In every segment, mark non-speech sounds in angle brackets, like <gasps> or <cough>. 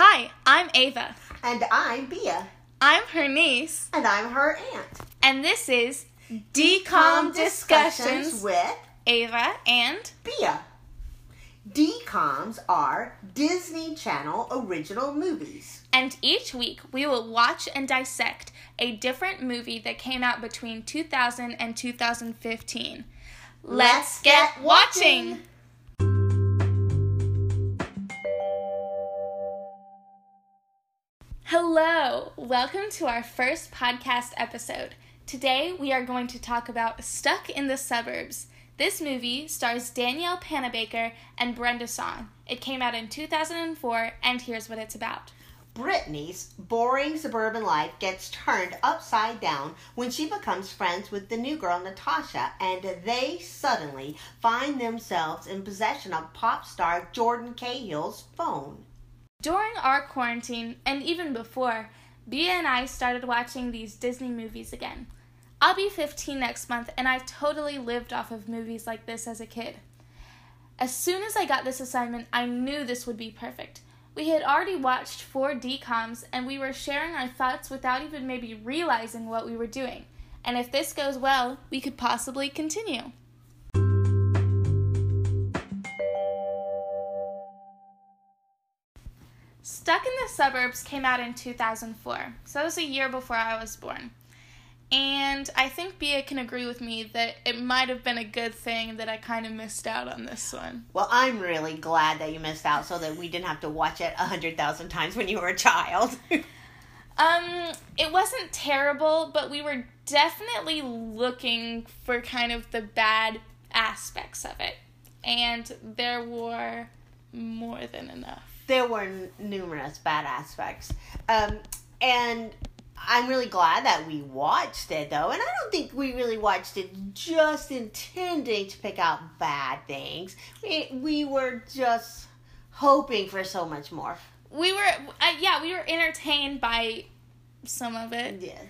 Hi, I'm Ava. And I'm Beah. I'm her niece, And I'm her aunt. and this is DCOM Discussions with Ava and Beah. DCOMs are Disney Channel original movies. and each week we will watch and dissect a different movie that came out between 2000 and 2015. Let's get watching. Hello, welcome to our first podcast episode. Today we are going to talk about Stuck in the Suburbs. This movie stars Danielle Panabaker and Brenda Song. It came out in 2004, and here's what it's about. Brittany's boring suburban life gets turned upside down when she becomes friends with the new girl Natasha, and they suddenly find themselves in possession of pop star Jordan Cahill's phone. During our quarantine, and even before, Beah and I started watching these Disney movies again. I'll be 15 next month, and I've totally lived off of movies like this as a kid. As soon as I got this assignment, I knew this would be perfect. We had already watched four DCOMs, and we were sharing our thoughts without even maybe realizing what we were doing. And if this goes well, we could possibly continue. Stuck in the Suburbs came out in 2004, so that was a year before I was born. And I think Beah can agree with me that it might have been a good thing that I kind of missed out on this one. Well, I'm really glad that you missed out so that we didn't have to watch it a hundred thousand times when you were a child. <laughs> Um, it wasn't terrible, but we were definitely looking for kind of the bad aspects of it. And there were more than enough. There were n- numerous bad aspects. Um, and I'm really glad that we watched it though. And I don't think we really watched it just intending to pick out bad things. We, we were just hoping for so much more. We were, uh, yeah, we were entertained by some of it. Yeah.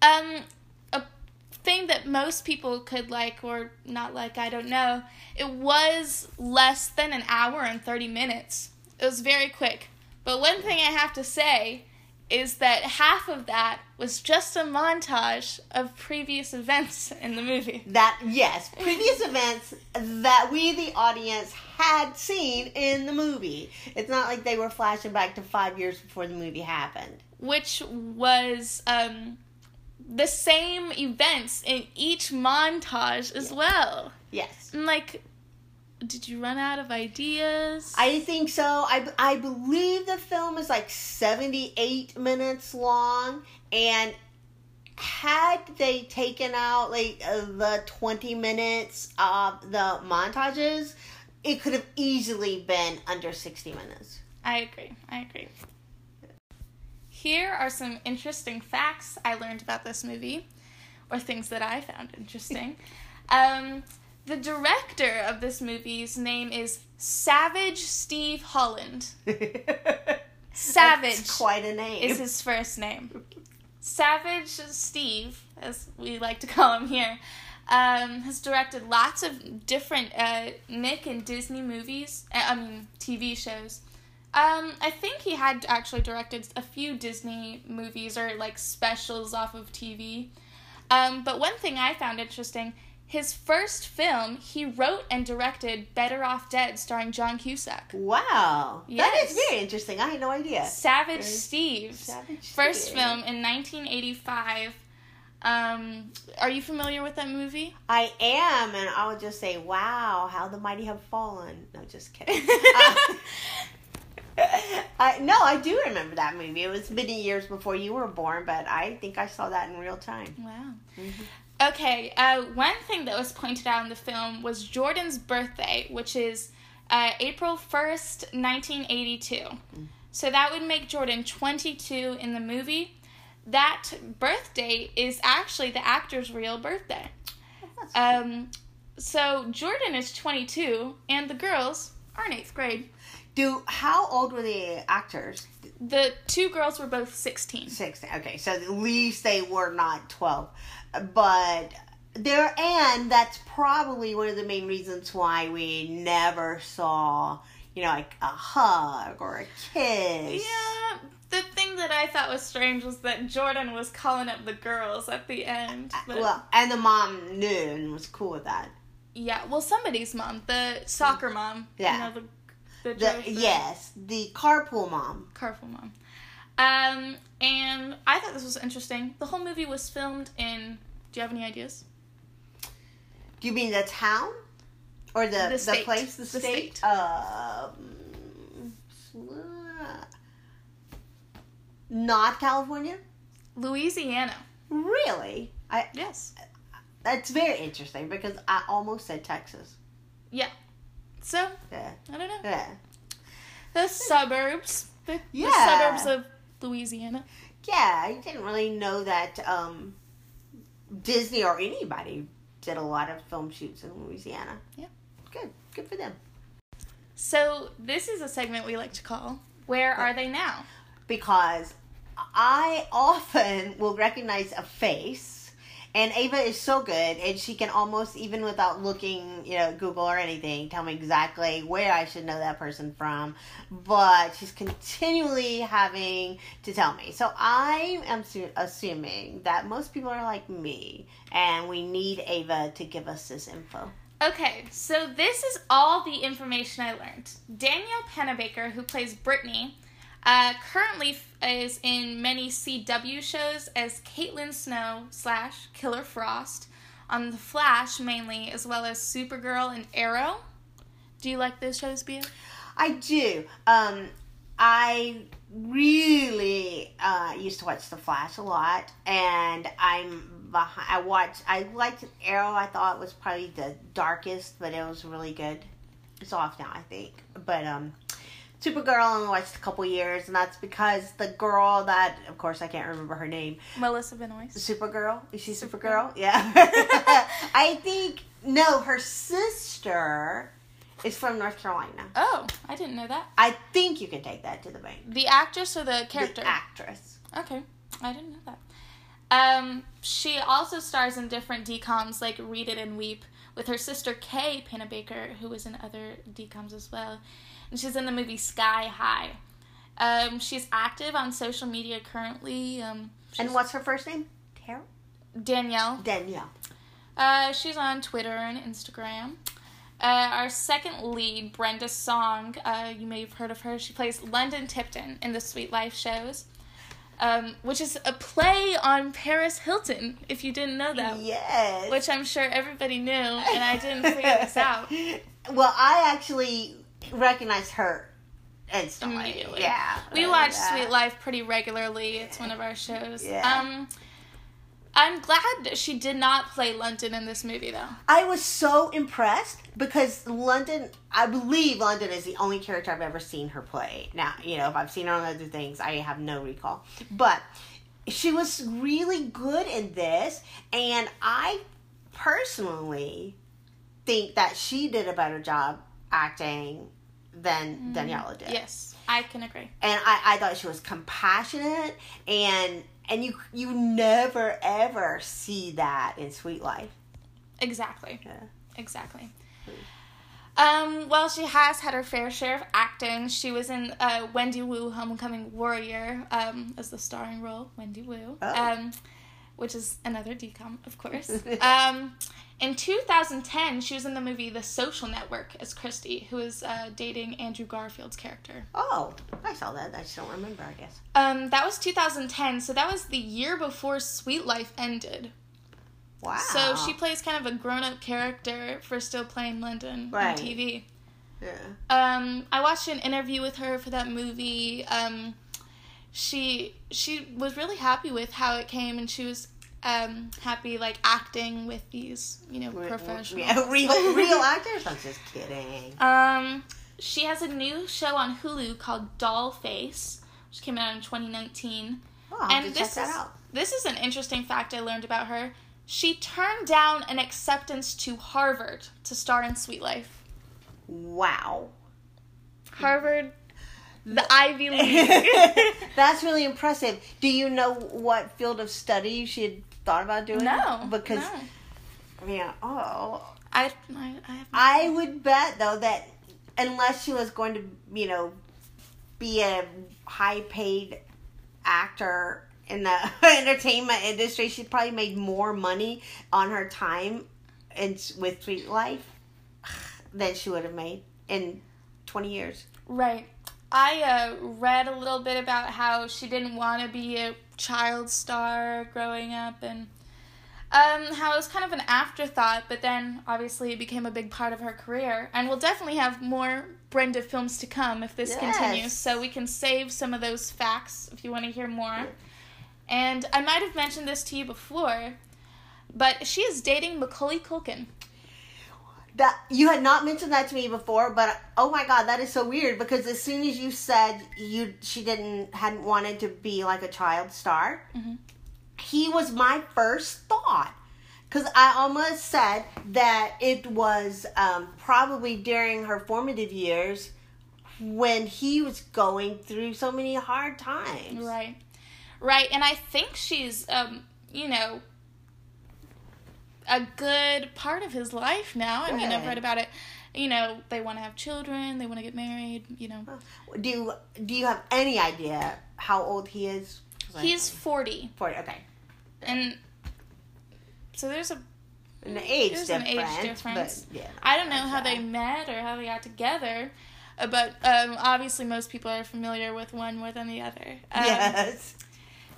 Um, a thing that most people could like or not like, I don't know. It was less than an hour and 30 minutes. It was very quick. But one thing I have to say is that half of that was just a montage of previous events in the movie. That, yes, previous events that we, the audience, had seen in the movie. It's not like they were flashing back to five years before the movie happened. which was um, the same events in each montage as well. Yes. And like, did you run out of ideas? I think so. I, I believe the film is like 78 minutes long. And had they taken out like uh, the 20 minutes of the montages, it could have easily been under 60 minutes. I agree. I agree. Here are some interesting facts I learned about this movie, or things that I found interesting. <laughs> um, the director of this movie's name is Savage Steve Holland. <laughs> Savage. That's quite a name. is his first name. Savage Steve, as we like to call him here, um, has directed lots of different uh, Nick and Disney movies. uh, I mean, TV shows. Um, I think he had actually directed a few Disney movies or like specials off of TV. Um, but one thing I found interesting his first film, he wrote and directed Better Off Dead, starring John Cusack. wow. That Yes. is very interesting. I had no idea. Savage Very- Steve. Savage First Steve. film in 1985. Um, are you familiar with that movie? I am, and I would just say, wow, how the mighty have fallen. No, just kidding. <laughs> Uh, <laughs> I, no, I do remember that movie. It was many years before you were born, but I think I saw that in real time. Wow. Mhm. Okay, uh, one thing that was pointed out in the film was Jordan's birthday, which is uh, April 1st, 1982. So that would make Jordan 22 in the movie. That birthday is actually the actor's real birthday. Um, so Jordan is 22, and the girls are in eighth grade. Do how old were the actors? The two girls were both 16. Sixteen. Okay, so at least they were not twelve, but there and that's probably one of the main reasons why we never saw you know like a hug or a kiss. Yeah, The thing that I thought was strange was that Jordan was calling up the girls at the end. Uh, but well, and the mom knew and was cool with that. yeah, well, somebody's mom, the soccer mom. Yeah. You know, the, the, The, yes, the carpool mom. Carpool mom. Um, and I thought this was interesting. The whole movie was filmed in. Do you have any ideas? Do you mean the town or the The the, place, the, The state? state. Um, not California. Louisiana. Really? I Yes. that's very interesting because I almost said Texas. So Yeah, I don't know. yeah, The suburbs. The, the Yeah. suburbs of Louisiana. yeah. I didn't really know that um, Disney or anybody did a lot of film shoots in Louisiana. Yeah. good, good for them. So this is a segment we like to call "Where Are They Now?" because I often will recognize a face. And Ava is so good, and she can almost, even without looking, you know, Google or anything, tell me exactly where I should know that person from. But she's continually having to tell me. So I am su- assuming that most people are like me, and we need Ava to give us this info. Okay, so this is all the information I learned. Danielle Panabaker, who plays Brittany, uh, currently is in many CW shows as Caitlin Snow slash Killer Frost on The Flash mainly, as well as Supergirl and Arrow. Do you like those shows, Beah? I do. Um, I really uh, used to watch The Flash a lot, and I'm behind. I watched. I liked Arrow. I thought it was probably the darkest, but it was really good. It's off now, I think. But um, Supergirl only watched a couple years, and that's because the girl that, of course, I can't remember her name. Melissa Benoist. Supergirl. Is she Supergirl. Supergirl? Yeah. <laughs> I think no. Her sister is from North Carolina. Oh, I didn't know that. I think you can take that to the bank. The actress or the character? The actress. Okay, I didn't know that. Um, she also stars in different DComs like Read It and Weep with her sister Kay Panabaker, who was in other DComs as well. And she's in the movie Sky High. Um, she's active on social media currently. Um, And what's her first name? Tara? Danielle. Danielle. Uh, she's on Twitter and Instagram. Uh, our second lead, Brenda Song, uh, you may have heard of her. She plays London Tipton in the Sweet Life shows, um, which is a play on Paris Hilton, if you didn't know that. Yes. Which I'm sure everybody knew, and I didn't figure this <laughs> out. Well, I actually recognized her instantly. Immediately. Yeah. We watch yeah. Sweet Life pretty regularly. It's one of our shows. Yeah. Um, I'm glad she did not play London in this movie, though. I was so impressed because London, I believe London is the only character I've ever seen her play. Now, you know, if I've seen her on other things, I have no recall. But she was really good in this, and I personally think that she did a better job acting than mm-hmm. Daniela did. Yes, I can agree. and I, I thought she was compassionate and and you you never ever see that in Sweet Life. Exactly. Yeah. Exactly. Um, well, she has had her fair share of acting. She was in uh, Wendy Wu Homecoming Warrior um, as the starring role, Wendy Wu, Oh. um, which is another DCOM, of course. <laughs> in 2010, she was in the movie The Social Network as Christy, who is uh, dating Andrew Garfield's character. Oh, I saw that. I just don't remember. I guess. Um, that was 2010, so that was the year before Sweet Life ended. Wow. So she plays kind of a grown up character for still playing London Right. on TV. Yeah. Um, I watched an interview with her for that movie. Um, she she was really happy with how it came, and she was um, happy like acting with these you know Re- professionals. Yeah, <laughs> real real actors. I'm just kidding. Um, she has a new show on Hulu called Doll Face, which came out in 2019. Oh, I'll and this that is out. this is an interesting fact I learned about her. She turned down an acceptance to Harvard to star in Sweet Life. Wow. Harvard, the Ivy League. <laughs> That's really impressive. Do you know what field of study she had thought about doing? no, Because no. yeah. Oh, I I, I have I would bet though that unless she was going to, you know, be a high paid actor in the <laughs> entertainment industry. She probably made more money on her time in with Sweet Life than she would have made in twenty years. Right. I uh, read a little bit about how she didn't want to be a child star growing up and um, how it was kind of an afterthought, but then obviously it became a big part of her career. And we'll definitely have more Brenda films to come if this Yes. continues, so we can save some of those facts if you want to hear more. And I might have mentioned this to you before, but she is dating Macaulay Culkin. That you had not mentioned that to me before, but oh my god, that is so weird because as soon as you said you she didn't hadn't wanted to be like a child star, Mhm. he was my first thought. Because I almost said that it was um, probably during her formative years when he was going through so many hard times. Right. Right. And I think she's, um, you know, a good part of his life now. I mean, I've read about it. You know, they want to have children, they want to get married, you know. Do you, do you have any idea how old he is? He's 40. 40. Okay. And so there's a. An age There's an difference. age difference. But, yeah. I don't know how Okay. they met or how they got together, uh, but um, obviously most people are familiar with one more than the other. Um, yes.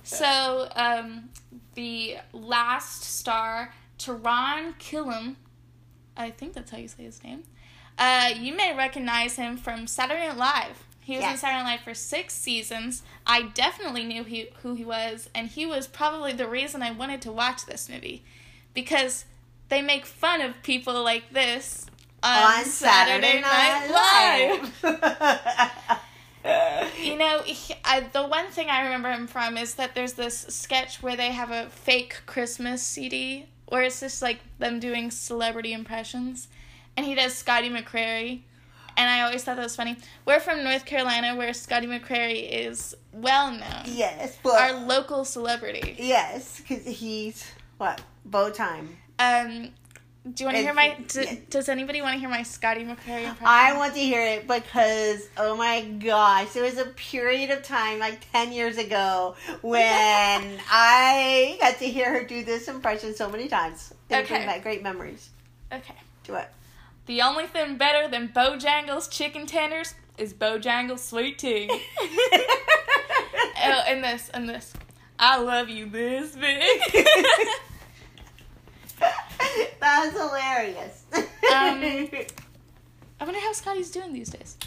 So, um, the last star, Taran Killam, I think that's how you say his name. Uh, you may recognize him from Saturday Night Live. He was in Saturday Night Live for six seasons. I definitely knew he, who he was, and he was probably the reason I wanted to watch this movie. Because they make fun of people like this on, On Saturday Night Live. <laughs> You know, he, I, the one thing I remember him from is that there's this sketch where they have a fake Christmas CD where it's just like them doing celebrity impressions, and he does Scotty McCreery, and I always thought that was funny. We're from North Carolina, where Scotty McCreery is well known, yes, but our local celebrity. yes, because he's what bow time. Um, do you want to hear my? he- D- yeah. Does anybody want to hear my Scotty McCreery impression? I want to hear it because oh my gosh, there was a period of time like ten years ago when <laughs> I got to hear her do this impression so many times. It Okay. back great memories. okay. Do it. The only thing better than Bojangles chicken tenders is Bojangles sweet tea. <laughs> oh, and this, and this. I love you this big. <laughs> <laughs> That's hilarious. Um, <laughs> I wonder how Scotty's doing these days.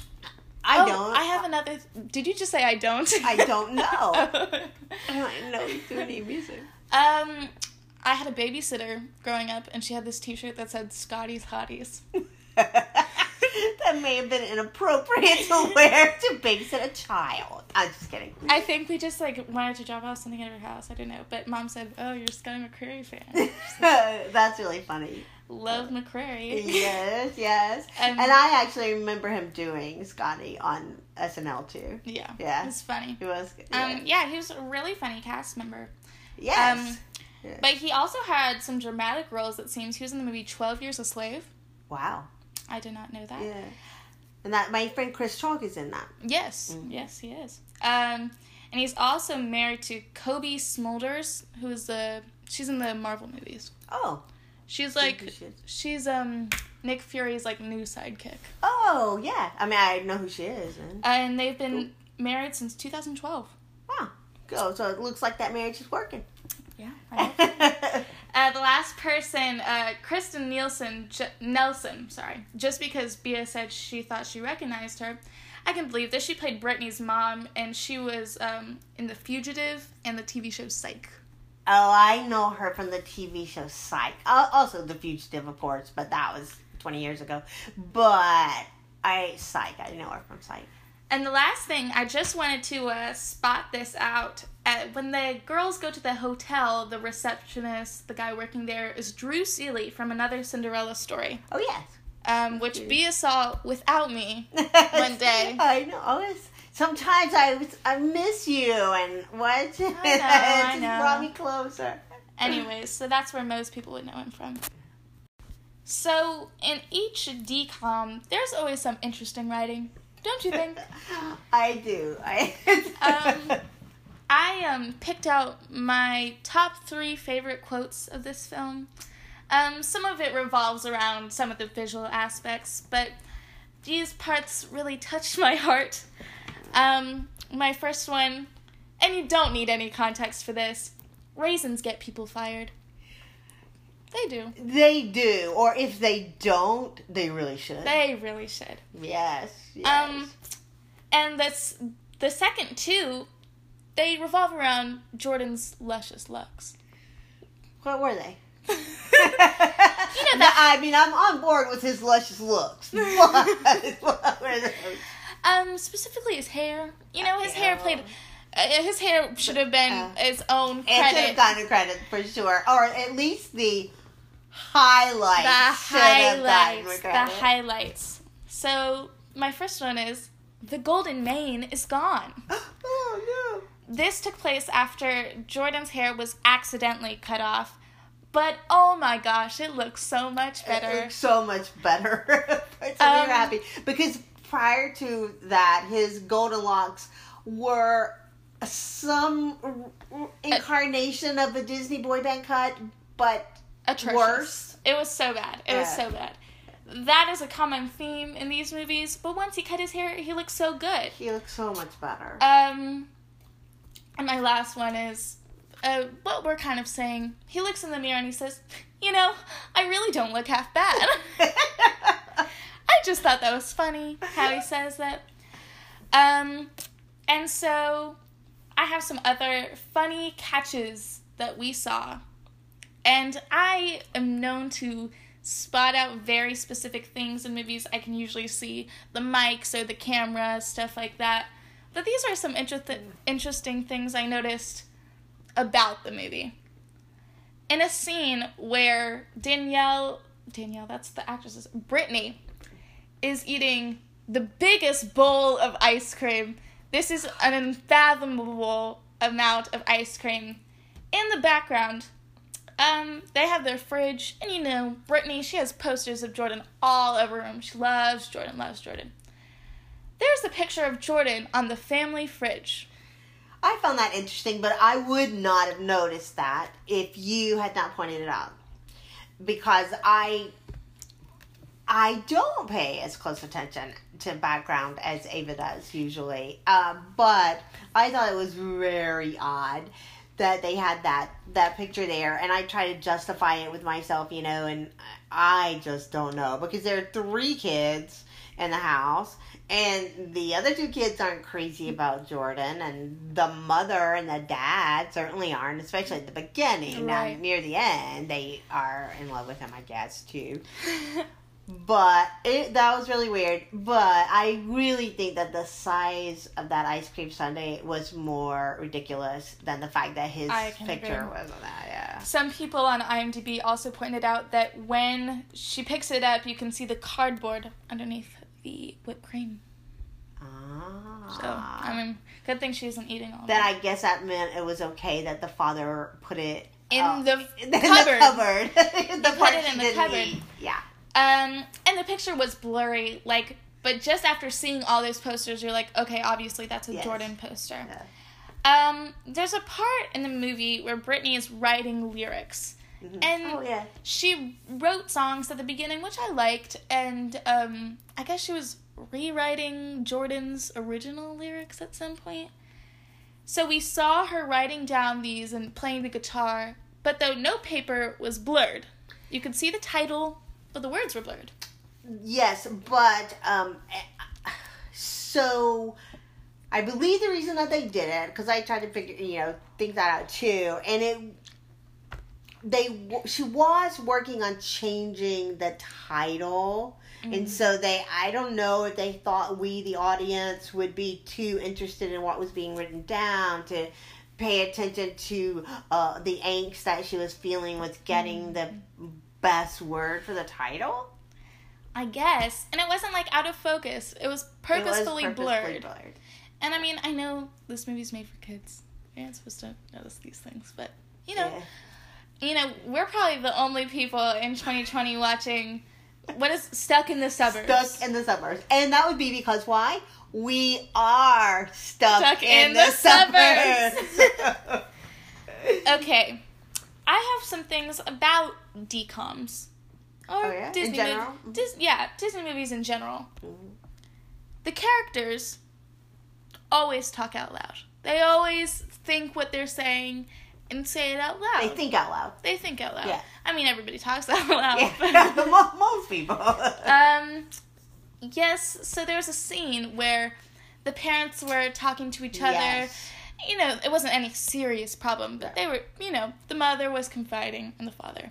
I Oh, don't. I have another. Did you just say I don't? I don't <laughs> know. Oh. I don't know he's doing any music. um, I had a babysitter growing up, and she had this T-shirt that said "Scotty's Hotties." <laughs> that may have been inappropriate to wear to babysit a child. I'm just kidding. I think we just like wanted to drop off something at her house. I don't know, but mom said, "Oh, you're Scotty McCreery fan. <laughs> That's really funny. Love McCreery." Yes, yes. Um, and I actually remember him doing Scotty on SNL too. Yeah, Yeah. it's funny. He was. Um, yeah, he was a really funny cast member. yes. um, Yeah. But he also had some dramatic roles. It seems he was in the movie Twelve Years a Slave. wow. I do not know that. Yeah. And that my friend Chris Chalk is in that. Yes, Mm. yes, he is. Um, and he's also married to Cobie Smulders, who is the she's in the Marvel movies. Oh. She's like she's um Nick Fury's like new sidekick, Oh yeah. I mean, I know who she is. And, and they've been married since 2012. wow. Go. So it looks like that marriage is working. Yeah. <laughs> Uh, the last person, uh, Kristen Nielsen, J- Nelson, sorry. Just because Beah said she thought she recognized her, I can believe this. She played Brittany's mom, and she was um, in The Fugitive and the TV show Psych. Oh, I know her from the TV show Psych. Uh, also, The Fugitive, of course, but that was 20 years ago. But I Psych. I know her from Psych. And the last thing, I just wanted to uh, spot this out. Uh, when the girls go to the hotel, the receptionist, the guy working there, is Drew Seeley from another Cinderella story, Oh yes. um, which Okay. Beah saw without me. <laughs> One day. <laughs> I know. I was, sometimes I I miss you, and what? I <laughs> know, it I know. brought me closer. Anyways, so that's where most people would know him from. So, in each DCOM, there's always some interesting writing, don't you think? <laughs> I do. I. <laughs> Um, I picked out my top three favorite quotes of this film. Um, some of it revolves around some of the visual aspects, but these parts really touched <laughs> my heart. Um, my first one, and you don't need any context for this raisins get people fired. They do. They do, or if they don't, they really should. They really should. yes. yes. Um, and that's the second two. They revolve around Jordan's luscious looks. what were they? <laughs> <laughs> You know No, I mean, I'm on board with his luscious looks. <laughs> What were those? Um, specifically his hair. You know, his hair played. Uh, his hair should have been Uh, its own It should have credit. gotten credit for sure, or at least the highlights. the should have gotten highlights. The highlights. So my first one is the golden mane is gone. <gasps> oh no! This took place after Jordan's hair was accidentally cut off. But oh my gosh, it looks so much better. looks so much better. <laughs> so Um, happy because prior to that, his golden locks were some r- r- incarnation of a Disney boy band cut, but Atrocious. worse. It was so bad. It was so bad. That is a common theme in these movies, but once he cut his hair, he looks so good. he looks so much better. Um, and my last one is uh, what we're kind of saying. He looks in the mirror and he says, "You know, I really don't look half bad." <laughs> I just thought that was funny how he says that. Um, and so I have some other funny catches that we saw. And I am known to spot out very specific things in movies I can usually see the mics or the camera, stuff like that. But these are some inter- interesting things I noticed about the movie. In a scene where Danielle, Danielle, that's the actress's, Brittany, is eating the biggest bowl of ice cream. This is an unfathomable amount of ice cream. In the background, um, they have their fridge, and you know, Brittany, she has posters of Jordan all over her room. She loves Jordan, loves Jordan. There's a picture of Jordan on the family fridge. I found that interesting, but I would not have noticed that if you had not pointed it out. Because I I don't pay as close attention to background as Ava does usually. Uh, but I thought it was very odd that they had that that picture there and I try to justify it with myself, you know, and I just don't know because there are three kids in the house and the other two kids aren't crazy about Jordan and the mother and the dad certainly aren't, especially at the beginning. Now Right. near the end they are in love with him, I guess, too. <laughs> But it that was really weird. But I really think that the size of that ice cream sundae was more ridiculous than the fact that his picture agree. was on that. Yeah. Some people on IMDb also pointed out that when she picks it up, you can see the cardboard underneath the whipped cream. Ah. So, I mean, good thing she isn't eating all then that. I guess that meant it was okay that the father put it In uh, the <laughs> in cupboard. The cupboard. <laughs> the put part it in the cupboard. eat. Yeah. Um, and the picture was blurry, like, but just after seeing all those posters, you're like, okay, obviously that's a Yes. Jordan poster. Yeah. Um, there's a part in the movie where Brittany is writing lyrics. Mhm. And oh yeah. she wrote songs at the beginning, which I liked, and um, I guess she was rewriting Jordan's original lyrics at some point. So we saw her writing down these and playing the guitar, but the note paper was blurred. You could see the title, but the words were blurred. Yes, but um, eh, so I believe the reason that they did it because I tried to figure, you know, think that out too, and it they she was working on changing the title. And so they, I don't know if they thought we, the audience, would be too interested in what was being written down to pay attention to uh, the angst that she was feeling with getting the best word for the title. I guess. And it wasn't like out of focus. It was It was purposefully, purposefully blurred. blurred. And I mean, I know this movie's made for kids. You're not supposed to notice these things, but you know, Yeah. you know, we're probably the only people in 2020 watching what is stuck in the suburbs. Stuck in the suburbs. And that would be because why? We are stuck, Stuck in, in the, the suburbs. <laughs> Okay, I have some things about DComs. Or Oh, yeah? In Disney general? mov- Dis- yeah, Disney movies in general. Mhm. The characters always talk out loud. They always think what they're saying and say it out loud. They think out loud. They think out loud. Yeah. I mean, everybody talks <laughs> out loud. Yeah, <laughs> <laughs> most people. um, yes. So there was a scene where the parents were talking to each other. Yes. You know, it wasn't any serious problem, but they were. You know, the mother was confiding in the father,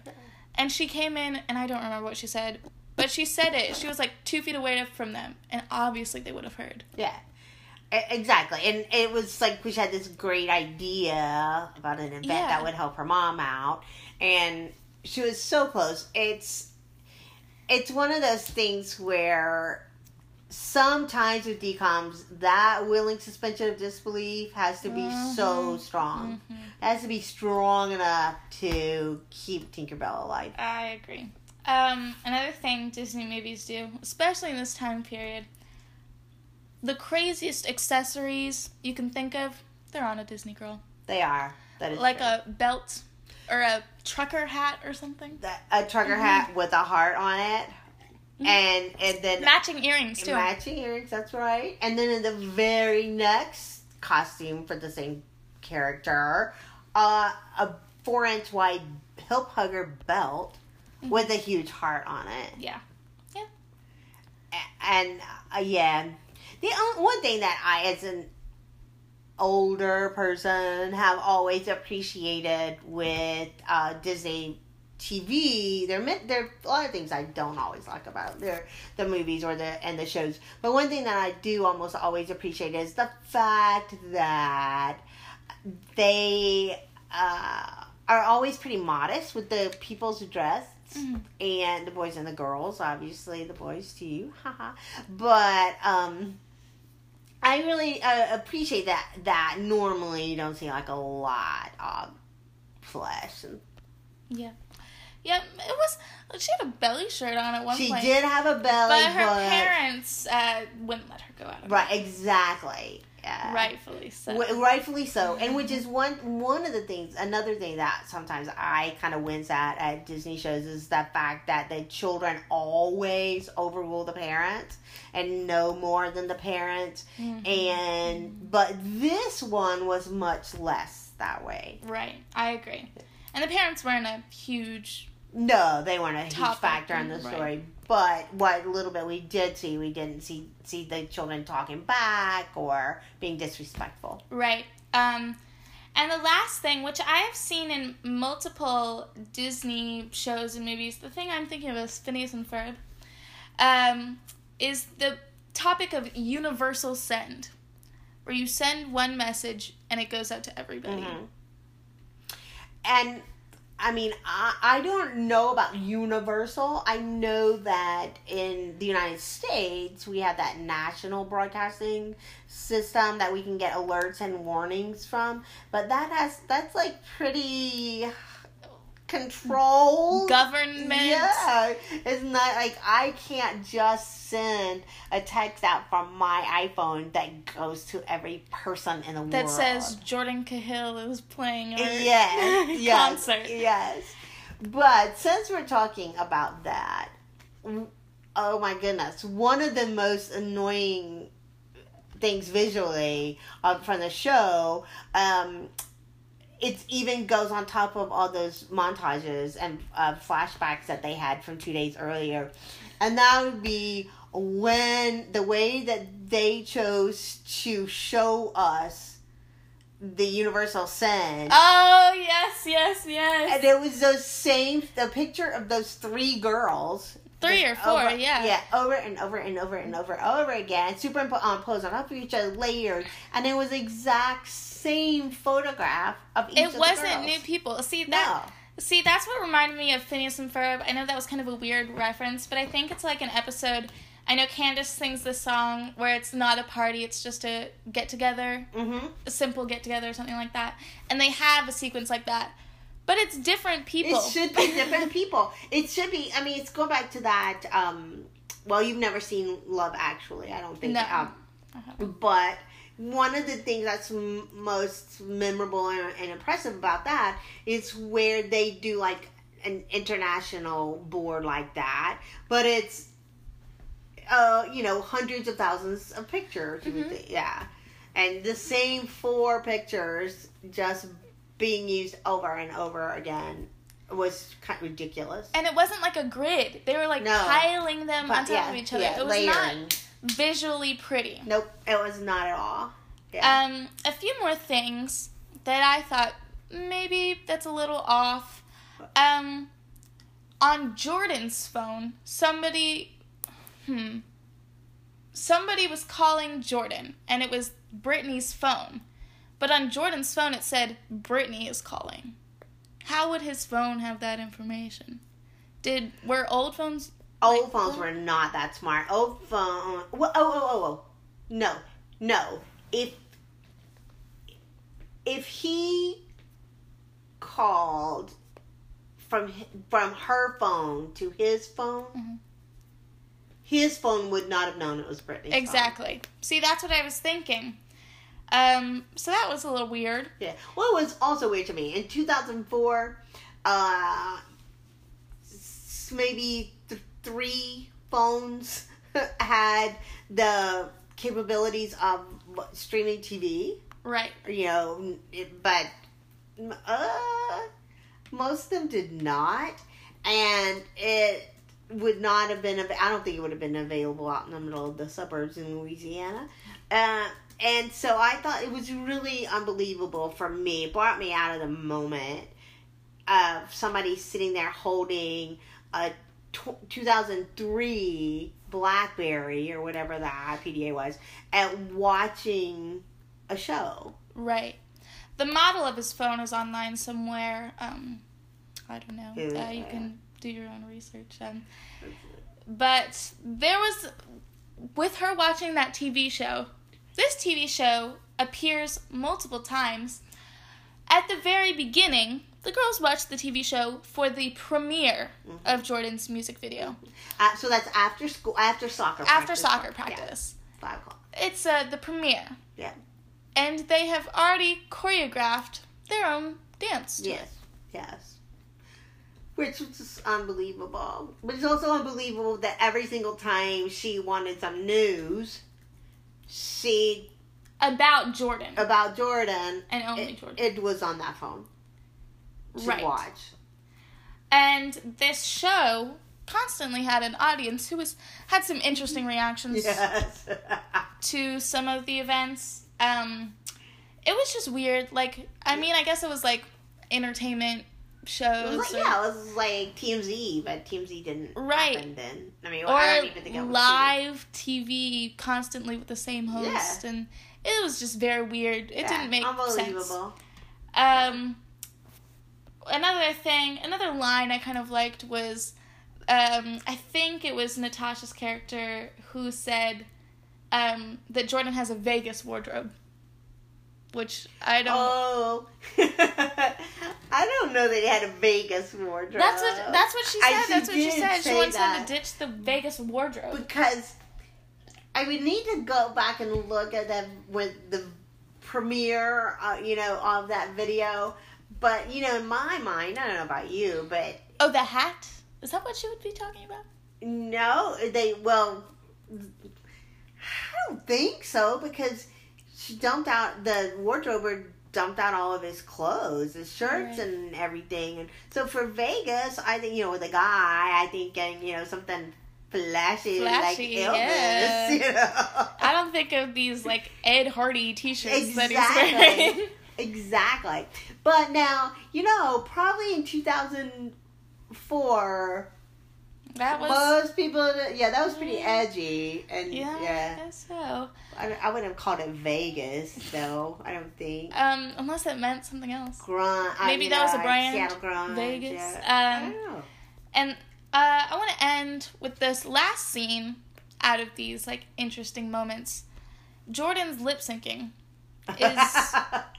and she came in, and I don't remember what she said, but she said it. She was like two feet away from them, and obviously they would have heard. Yeah. Exactly. And it was like she had this great idea about an event Yeah. that would help her mom out. And she was so close. It's it's one of those things where sometimes with DComs that willing suspension of disbelief has to be so Mhm. strong. Mhm. It has to be strong enough to keep Tinkerbell alive. I agree. Um, another thing Disney movies do, especially in this time period, the craziest accessories you can think of, they're on a Disney girl. They are. That is Like true. a belt or a trucker hat or something. That- a trucker hat with a heart on it. And and then Matching earrings too. Matching earrings, that's right. And then in the very next costume for the same character, uh, a four inch wide hip hugger belt with a huge heart on it. Yeah. A- And uh, yeah, the only, one thing that I, as an older person, have always appreciated with uh, Disney TV, there meant there are a lot of things I don't always like about their the movies or the and the shows. But one thing that I do almost always appreciate is the fact that they uh, are always pretty modest with the people's dress Mhm. and the boys and the girls, obviously the boys too, <laughs> haha. but um, I really uh, appreciate that. That normally you don't see like a lot of flesh. And Yeah. Yeah, it was. She had a belly shirt on at one she point. did have a belly, but her but parents uh, wouldn't let her go out. Of right, exactly. Yeah. Rightfully so. W- rightfully so, and which is one one of the things. Another thing that sometimes I kind of wince at at Disney shows is the fact that the children always overrule the parents and know more than the parents. Mhm. And but this one was much less that way. Right, I agree. And the parents weren't a huge. No, they weren't a huge Topic, factor in the right. story. But what a little bit we did see, we didn't see see the children talking back or being disrespectful. Right. Um, and the last thing, which I have seen in multiple Disney shows and movies, the thing I'm thinking of is Phineas and Ferb, um, is the topic of universal send, where you send one message and it goes out to everybody. Mhm. And I mean, I, I don't know about Universal. I know that in the United States, we have that national broadcasting system that we can get alerts and warnings from. But that has, that's like pretty controlled. Government. Yeah, it's not like I can't just send a text out from my iPhone that goes to every person in the world. That says Jordan Cahill is playing our yes, <laughs> yes, concert. Yes. But since we're talking about that, oh my goodness, one of the most annoying things visually uh, from the show, um, it even goes on top of all those montages and uh, flashbacks that they had from two days earlier. And that would be when the way that they chose to show us the universal send Oh yes, yes, yes. and it was those same the picture of those three girls Three or four, over- yeah. yeah over and over and over and over and over again superimposed on pose on top of each other layered and it was the exact same photograph of each It wasn't new people. See that. no See, that's what reminded me of Phineas and Ferb. I know that was kind of a weird reference, but I think it's like an episode. I know Candace sings this song where it's not a party; it's just a get together, mm-hmm. a simple get together, or something like that. And they have a sequence like that, but it's different people. it should be <laughs> different people it should be i mean it's go back to that um well you've never seen love actually i don't think No. um, but one of the things that's m- most memorable and, and impressive about that is where they do like an international board like that, but it's uh you know hundreds of thousands of pictures. Mhm. Yeah, and the same four pictures just being used over and over again was kind of ridiculous. And it wasn't like a grid. They were like No. piling them But, on top yeah, of each other. yeah, it was layering. not visually pretty. Nope, it was not at all. Yeah. Um, a few more things that I thought maybe that's a little off. Um, on Jordan's phone, somebody, hmm, somebody was calling Jordan, and it was Brittany's phone. But on Jordan's phone, it said Brittany is calling. How would his phone have that information? Did were old phones? Old phones were not that smart. Old phone. Well, oh, oh, oh, oh. No, no. If if he called from from her phone to his phone, Mhm. his phone would not have known it was Brittany's. phone. Exactly. See, that's what I was thinking. Um, so that was a little weird. Yeah. Well, it was also weird to me in 2004. Uh, maybe three phones <laughs> had the capabilities of streaming TV. Right. You know, it- but uh, most of them did not, and it would not have been. I don't think it would have been available out in the middle of the suburbs in Louisiana. Uh, and so I thought it was really unbelievable for me. It brought me out of the moment of somebody sitting there holding a tw 2003 BlackBerry or whatever the IPDA was at watching a show. Right. The model of his phone is online somewhere. Um, I don't know. Uh, you can do your own research. Um, but there was, with her watching that TV show, this TV show appears multiple times. At the very beginning, the girls watched the TV show for the premiere of Jordan's music video Uh, so that's after school, after soccer. after practice. soccer Yeah, practice. five o'clock. It's uh, the premiere. Yeah. And they have already choreographed their own dance. to it. Yes, yes. Which was unbelievable. But it's also unbelievable that every single time she wanted some news, she About Jordan. about Jordan, and only it, Jordan. it was on that phone to Right. watch. and this show constantly had an audience who was had some interesting reactions <laughs> Yes. to some of the events. Um, it was just weird. Like, I mean, I guess it was like entertainment shows. like, or, yeah, it was like TMZ, but TMZ didn't Right. happen then. I mean, or I don't even think it live TV constantly with the same host, Yeah. and it was just very weird. It Yeah, didn't make sense. unbelievable. Um, another thing, another line I kind of liked was, um, I think it was Natasha's character who said, um, that Jordan has a Vegas wardrobe, which I don't. Oh, <laughs> I don't know that he had a Vegas wardrobe. that's what that's what she I- said. she that's what she said. She wants him to ditch the Vegas wardrobe. because I would need to go back and look at that with the premiere, uh, you know, of that video. But you know, in my mind, I don't know about you, but Oh, the hat. Is that what she would be talking about? no, they well, I don't think so because she dumped out the wardrobe dumped out all of his clothes, his shirts Right. and everything. And so for Vegas, I think you know, with a guy, I think getting you know something flashy, Flashy, like Elvis, yeah. <laughs> you know. I don't think of these like Ed Hardy T-shirts that he's wearing. <laughs> Exactly. But now, you know, probably in 2004, that was most people, yeah, that was pretty edgy. And yeah, yeah, I guess so. I, I wouldn't have called it Vegas, though. I don't think. Um, unless it meant something else. Grunt. I- Maybe you that was a brand, Seattle Grunt. Vegas. Yeah. I Um, don't know. and uh, I want to end with this last scene out of these like interesting moments. Jordan's lip syncing. is- <laughs>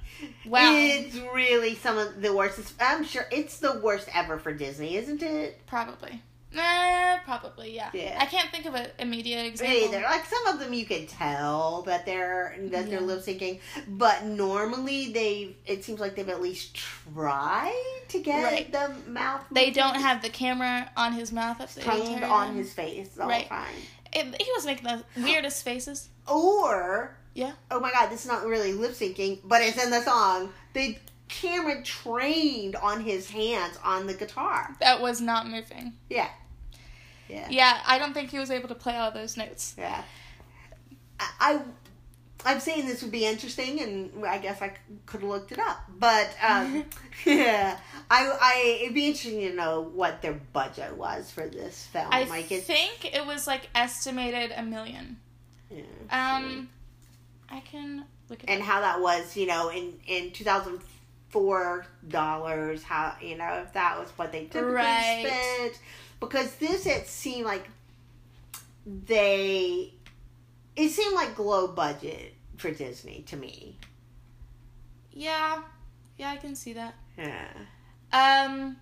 Wow. It's really some of the worst. It's, I'm sure it's the worst ever for Disney, isn't it? Probably. Uh, probably, yeah. Yeah. I can't think of a immediate Me example. either. Like some of them, you can tell that they're that they're lip syncing, but normally they it seems like they've at least tried to get Right. the mouth. They movement don't have the camera on his mouth trained on his face the Right. whole time. It, he was making the weirdest faces. <gasps> Or Yeah. oh my god, this is not really lip syncing, but it's in the song. The camera trained on his hands on the guitar. That was not moving. Yeah. Yeah. Yeah, I don't think he was able to play all those notes. Yeah. I, I I'm saying this would be interesting, and I guess I could have looked it up. But um, <laughs> yeah, I I it'd be interesting to know what their budget was for this film. I like think it was like estimated a million. yeah, Um, I can look at and how that was, you know, in in 2004 dollars, how you know if that was what they typically Right. spent, because this it seemed like they it seemed like low budget for Disney to me. Yeah, yeah, I can see that. Yeah. Um,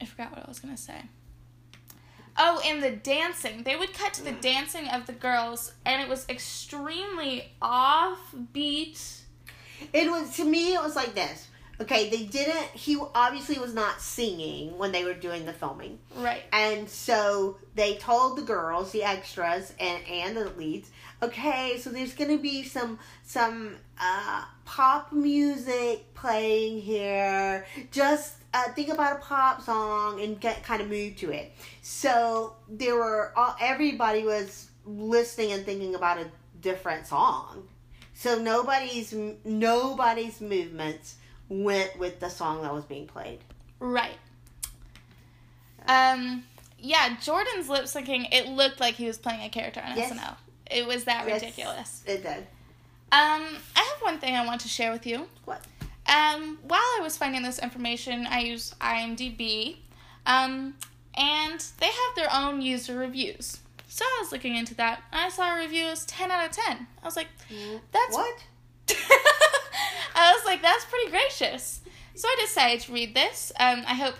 I forgot what I was gonna say. Oh, and the dancing. They would cut to the dancing of the girls, and it was extremely offbeat. It was to me. It was like this. Okay, they didn't. He obviously was not singing when they were doing the filming, Right. and so they told the girls, the extras, and and the leads. Okay, so there's gonna be some some uh, pop music playing here. Just uh, think about a pop song and get kind of moved to it. So there were all, everybody was listening and thinking about a different song. So nobody's nobody's movements went with the song that was being played. Right. Um. Yeah, Jordan's lip syncing. It looked like he was playing a character on Yes. SNL. It was that Yes. ridiculous. It did. Um, I have one thing I want to share with you. What? Um, while I was finding this information, I used IMDb, um, and they have their own user reviews. So I was looking into that, and I saw a review as ten out of ten. I was like, "That's what? <laughs> I was like, "That's pretty gracious." So I decided to read this. Um, I hope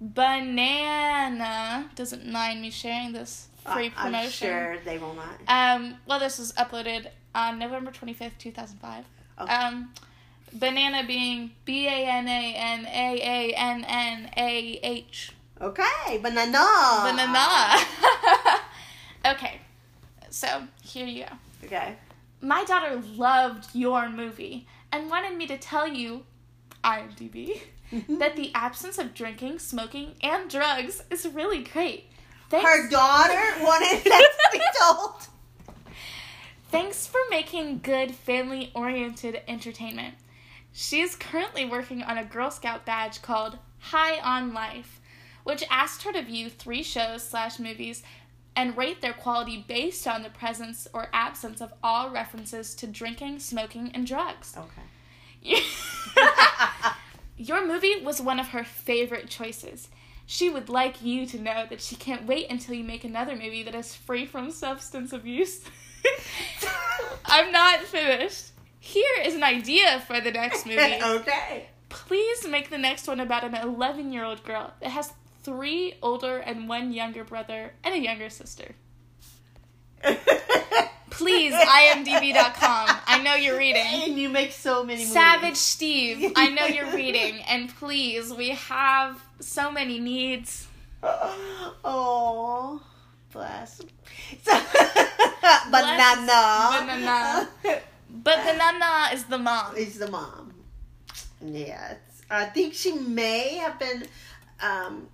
Banana doesn't mind me sharing this free I- I'm promotion. sure they will not. Um, well, this was uploaded on November 25th, 2005. Oh. Um, banana being B A N A N A A N N A H. Okay, banana. Banana. <laughs> okay, so here you go. Okay. My daughter loved your movie and wanted me to tell you, IMDb, mm-hmm. that the absence of drinking, smoking, and drugs is really great. Thanks. Her daughter <laughs> wanted that to be told. Thanks for making good family oriented entertainment. She is currently working on a Girl Scout badge called High on Life, which asked her to view three shows slash movies and rate their quality based on the presence or absence of all references to drinking, smoking, and drugs. Okay. <laughs> Your movie was one of her favorite choices. She would like you to know that she can't wait until you make another movie that is free from substance abuse. <laughs> I'm not finished. Here is an idea for the next <laughs> movie. okay. Please make the next one about an 11 year old girl that has three older and one younger brother and a younger sister. <laughs> Please, imdb.com. I know you're reading. And you make so many movies. Savage Steve, I know <laughs> you're reading, and please, we have so many needs. Oh, bless. Banana. Banana. But the nana is the mom. is the mom. Yes. I think she may have been um,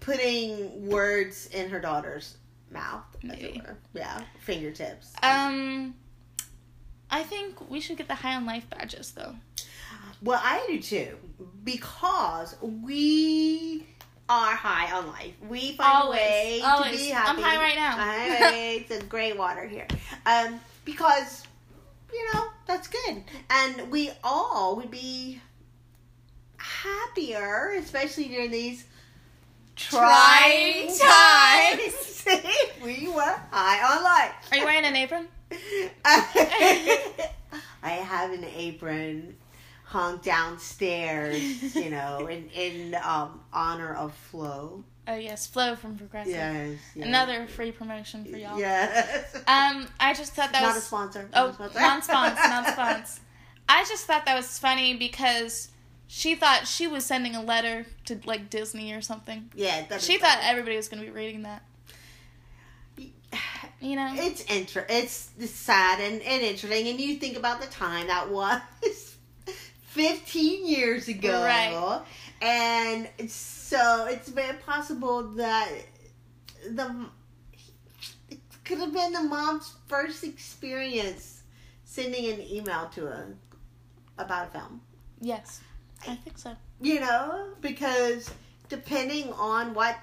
putting words in her daughter's mouth. Maybe. Yeah, fingertips. Um, I think we should get the high on life badges though. Well, I do too, because we are high on life. We find Always, a way always. to be happy. I'm high right now. Hi, <laughs> it's a great water here. Um, because you know that's good, and we all would be happier, especially during these trying Trying times. <laughs> we were high on life. Are you wearing an apron? <laughs> I have an apron hung downstairs, you know, in in um, honor of Flo. Oh yes, Flo from Progressive. Yes. yes. Another free promotion for y'all. Yes. Um, I just thought that Not was not a sponsor. Oh, not sponsor, non-spons, non-spons. <laughs> I just thought that was funny because she thought she was sending a letter to like Disney or something. Yeah. She thought funny. everybody was going to be reading that. <sighs> You know? It's inter- It's sad and, and interesting, and you think about the time that was <laughs> 15 years ago, Right. And so it's very possible that the it could have been the mom's first experience sending an email to a about a film. Yes, I think so. You know, because depending on what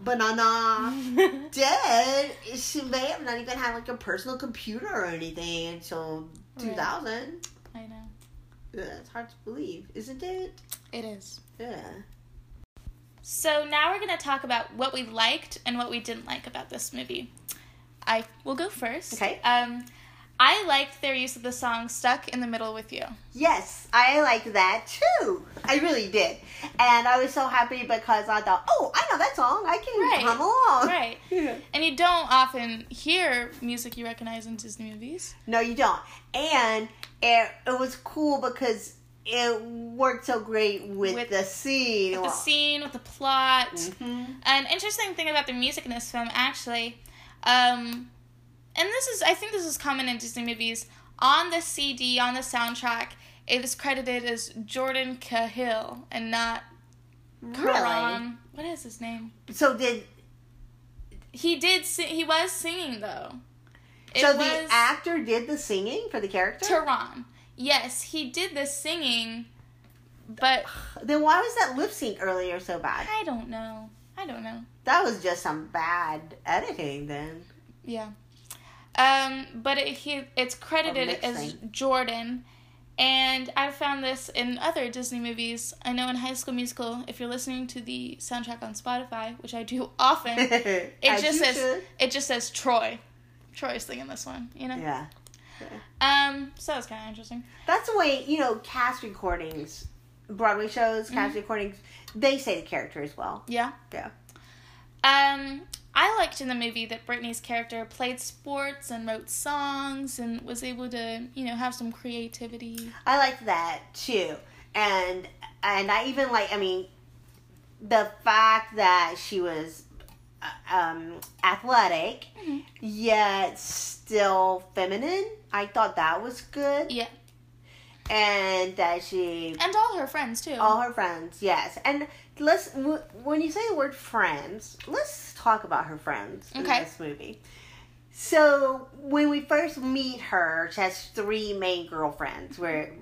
banana <laughs> did, she may have not even had like a personal computer or anything until Right. 2000. I know. Yeah, it's hard to believe, isn't it? It is. Yeah. So now we're going to talk about what we liked and what we didn't like about this movie. I will go first. Okay. Um, I liked their use of the song "Stuck in the Middle with You." Yes, I like that too. I really did. And I was so happy because I thought, oh, I know that song. I can Right. hum along. Right. Yeah. <laughs> And you don't often hear music you recognize in Disney movies. No, you don't. And it, it was cool because it worked so great with, With- the scene. With the scene, with the plot. Mhm. An interesting thing about the music in this film, actually, um, and this is, I think this is common in Disney movies, on the CD, on the soundtrack, it is credited as Jordan Cahill and not Really? Taran. What is his name? So did He did, sing, he was singing, though. It so the actor did the singing for the character? Taran. Yes, he did the singing, but <sighs> Then why was that lip sync earlier so bad? I don't know. I don't know. That was just some bad editing then. Yeah. Um, but it, he it's credited as. Jordan, and I've found this in other Disney movies. I know in High School Musical, if you're listening to the soundtrack on Spotify, which I do <laughs> often, <laughs> it just says should. it just says Troy. Troy's singing this one, you know. Yeah. Um, so that was kind of interesting. That's the way, you know, cast recordings, Broadway shows, cast Mm-hmm. recordings, they say the character as well. Yeah. Yeah. Um, I liked in the movie that Brittany's character played sports and wrote songs and was able to, you know, have some creativity. I liked that too. And and I even like I mean the fact that she was uh, um athletic Mhm. yet still feminine. I thought that was good. Yeah. And that she And all her friends too. all her friends, yes. And let's when you say the word friends, let's talk about her friends in this movie. So when we first meet her, she has three main girlfriends. Where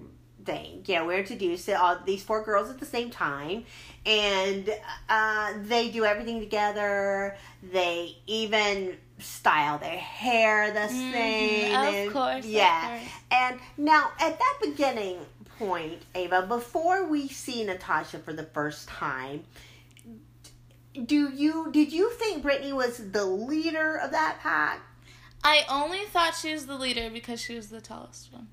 they, yeah, we're introduced to all these four girls at the same time, and uh, they do everything together. They even style their hair the Mhm, same. of and- course, of yeah. course. And now, at that beginning point, Ava, before we see Natasha for the first time, do you did you think Brittany was the leader of that pack? I only thought she was the leader because she was the tallest one.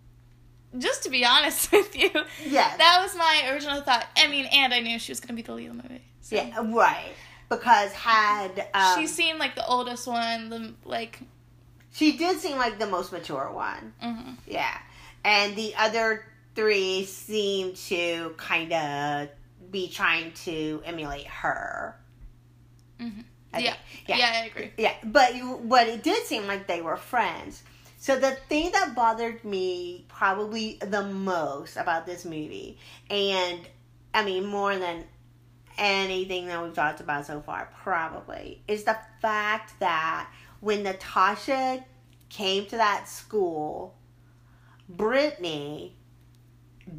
Just to be honest <laughs> with you, Yeah. that was my original thought. I mean, and I knew she was going to be the lead of the movie. So. yeah, right. Because had um, she seemed like the oldest one, the like. she did seem like the most mature one. mhm. Yeah, and the other three seemed to kind of be trying to emulate her. Mhm. Yeah. yeah, yeah. I agree. Yeah, but you, but it did seem like they were friends. So the thing that bothered me probably the most about this movie, and I mean more than anything that we've talked about so far, probably, is the fact that when Natasha came to that school, Brittany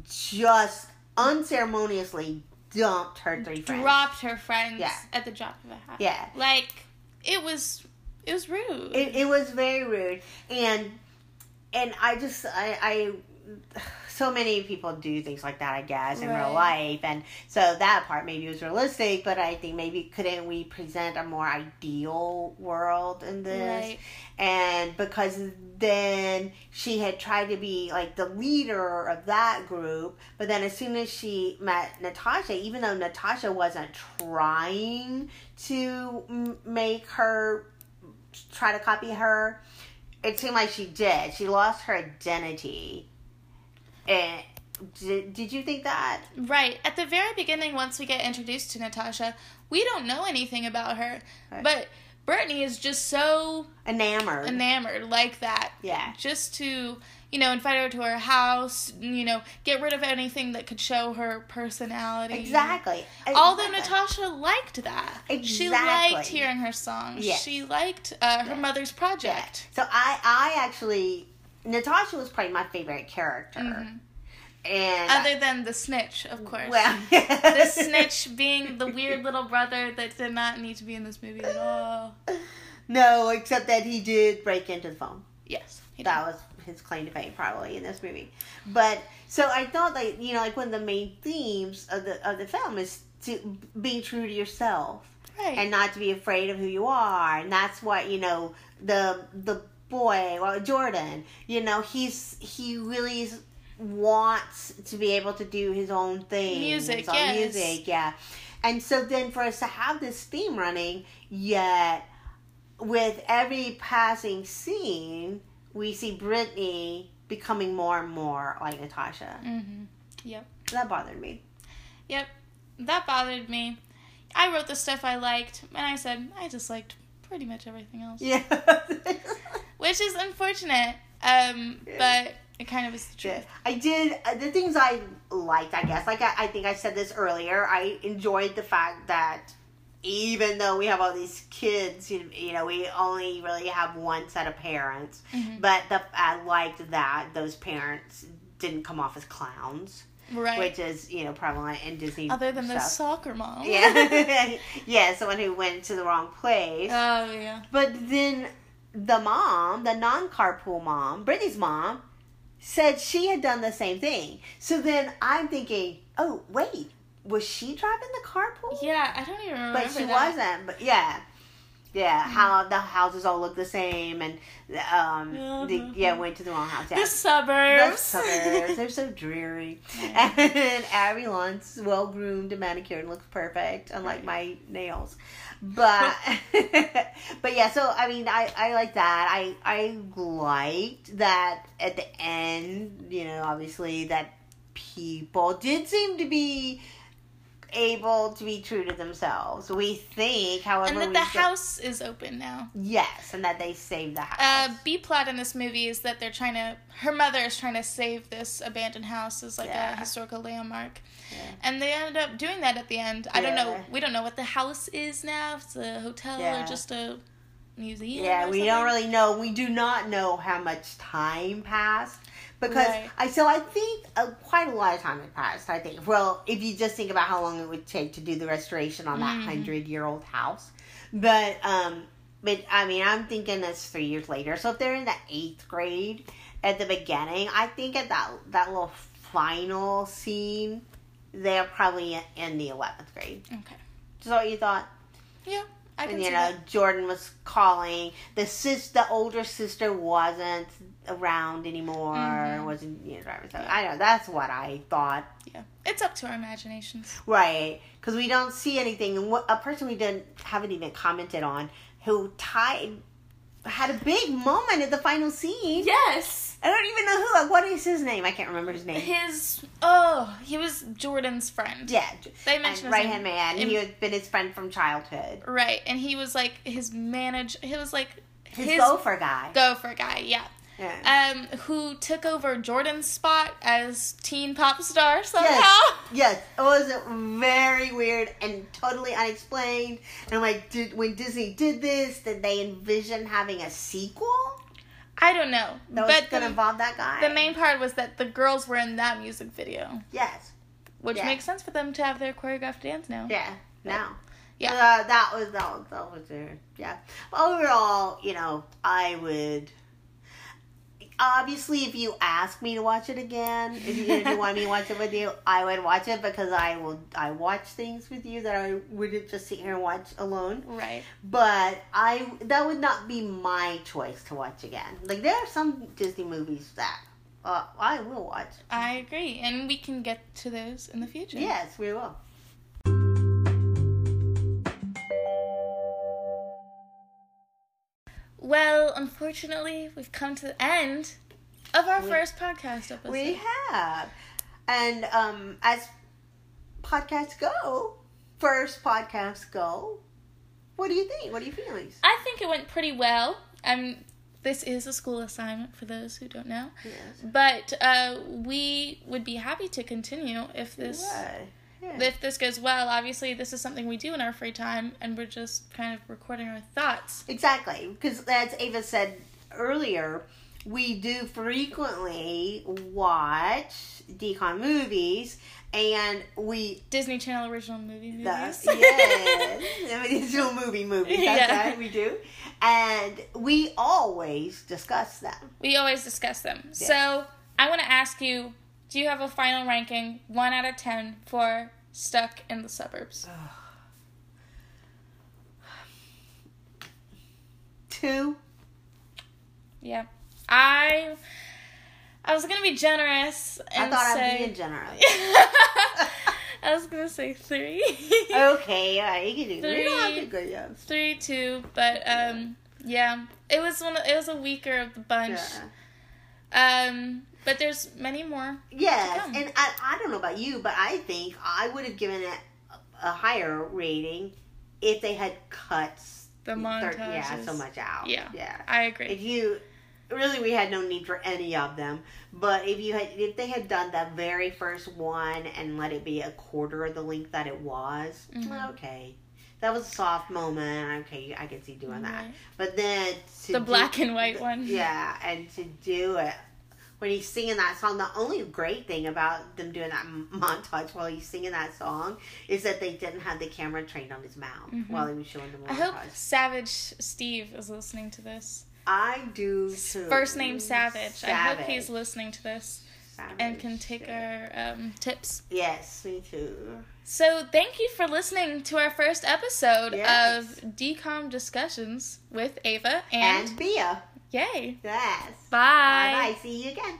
just unceremoniously dumped her three friends. Dropped her friends Yeah. at the drop of a hat. Yeah. Like it was, it was rude. It, it was very rude, and and I just I, I so many people do things like that, I guess, in real life, and so that part maybe was realistic. But I think maybe couldn't we present a more ideal world in this? Right. And because then she had tried to be like the leader of that group, but then as soon as she met Natasha, even though Natasha wasn't trying to m- make her try to copy her, it seemed like she did. She lost her identity. And did, did you think that? Right. At the very beginning, once we get introduced to Natasha, we don't know anything about her. Right. But Brittany is just so Enamored. enamored like that. yeah. Just to, you know, invite her to her house, you know, get rid of anything that could show her personality. Exactly. Although Exactly. Natasha liked that. She liked hearing her songs. Yes. She liked uh, her Yeah. mother's project. So I, I actually, Natasha was probably my favorite character, Mhm. and Other than the snitch, of course. well, the <laughs> snitch being the weird little brother that did not need to be in this movie at all. No, except that he did break into the phone. Yes. That was his claim to fame, probably in this movie. But so I thought that you know, like one of the main themes of the of the film is to being true to yourself. Right. and not to be afraid of who you are and that's what you know the the boy well jordan you know he's he really wants to be able to do his own thing Music, his own yes. music yeah and so then for us to have this theme running yet with every passing scene we see brittany becoming more and more like natasha mm-hmm. Yep. that bothered me Yep. That bothered me. I wrote the stuff I liked, and I said I disliked pretty much everything else. yeah <laughs> Which is unfortunate, um, Yeah. but it kind of is the truth. Yeah. I did uh, the things I liked. I guess, like I, I think I said this earlier. I enjoyed the fact that even though we have all these kids, you, you know, we only really have one set of parents. Mhm. But the I liked that those parents didn't come off as clowns, Right. which is you know prevalent in Disney. Other than the soccer mom. yeah, <laughs> yeah, someone who went to the wrong place. Oh yeah. But then the mom, the non carpool mom, Brittany's mom, said she had done the same thing. So then I'm thinking, oh, wait, was she driving the carpool? Yeah, I don't even remember But she that. wasn't. But yeah. Yeah, how the houses all look the same, and um, the, Mhm. yeah, went to the wrong house. Yeah. The suburbs. The suburbs, they're so dreary. Yeah. <laughs> And Abby Lunt's well groomed and manicured and looks perfect, unlike my nails. But <laughs> but yeah, so I mean I, I like that. I I liked that at the end, you know, obviously that people did seem to be able to be true to themselves. We think, however, and that the don't- house is open now. Yes, and that they saved the house. Uh, house. B plot in this movie is that they're trying to. Her mother is trying to save this abandoned house as like Yeah. a historical landmark, Yeah. and they ended up doing that at the end. I don't know. We don't know what the house is now. If it's a hotel Yeah. or just a museum. Yeah, we don't really know. We do not know how much time passed because Right. I so I think uh, quite a lot of time had passed. I think. Well, if you just think about how long it would take to do the restoration on that Mhm. hundred year old house, but um, but I mean, I'm thinking that's three years later. So if they're in the eighth grade at the beginning, I think at that that little final scene, they're probably in the eleventh grade. Okay. Is that what you thought? Yeah, and you see know that. Jordan was calling the sis the older sister wasn't around anymore Mhm. wasn't you know driving so Yeah. I know that's what I thought Yeah, it's up to our imaginations. right because we don't see anything and what a person we didn't haven't even commented on who tied had a big moment at the final scene Yes. I don't even know who like what is his name I can't remember his name His oh, he was Jordan's friend. yeah They mentioned his right hand man And, he had been his friend from childhood Right, and he was like his manager. He was like his, his, gopher guy gopher guy. Yeah. yeah. Um, who took over Jordan's spot as teen pop star somehow? Yes. Yes, it was very weird and totally unexplained. And like, did when Disney did this, did they envision having a sequel I don't know, that was but going to the, involve that guy? the main part was that the girls were in that music video, yes, which Yeah. makes sense for them to have their choreographed dance now. yeah, now, Yeah. uh, that was that was that was there. Yeah, overall, you know, I would. Obviously, if you ask me to watch it again, if you, you want me to watch it with you, I would watch it because I will. I watch things with you that I wouldn't just sit here and watch alone. Right. But I that would not be my choice to watch again. Like there are some Disney movies that uh, I will watch. I agree, and we can get to those in the future. Yes, we will. Well, unfortunately, we've come to the end of our We- first podcast episode. We have, and um, as podcasts go, first podcasts go. What do you think? What are your feelings? I think it went pretty well. Um, this is a school assignment for those who don't know, Yes. but uh, we would be happy to continue if this Right. Yeah. if this goes well. Obviously, this is something we do in our free time, and we're just kind of recording our thoughts. Exactly, because as Ava said earlier, we do frequently watch DCOM movies, and we Disney Channel original movie movies. the yes, I mean, it's no movie movies. <laughs> That's Yeah. right, we do, and we always discuss them. we always discuss them. So I want to ask you: Do you have a final ranking, one out of ten, for Stuck in the Suburbs? Two. Yeah, I. I was gonna be generous I and thought say. I was being generous. <laughs> I was gonna say three. <laughs> okay, yeah, you can do. that. We don't have to Three. go yes. three, two, but um, yeah, it was one. Of, it was a weaker of the bunch. Yeah. Um, but there's many more. Yes, and I, I don't know about you, but I think I would have given it a, higher rating if they had cut The thir- yeah, so much out. Yeah. yeah. I agree. If you really, we had no need for any of them. But if you had, if they had done that very first one and let it be a quarter of the length that it was, Mhm. okay. That was a soft moment. Okay, I can see doing that. Right. But then to The do- black and white one. Yeah, and to do it when he's singing that song, the only great thing about them doing that montage while he's singing that song is that they didn't have the camera trained on his mouth Mhm. while he was showing the montage. I hope Savage Steve is listening to this. I do too. First name Savage. I hope he's listening to this Savage. and can take our um, tips. Yes, me too. So thank you for listening to our first episode Yes. of DCOM discussions with Ava and, And Beah. Yay. Yes. Bye. Bye bye. See you again.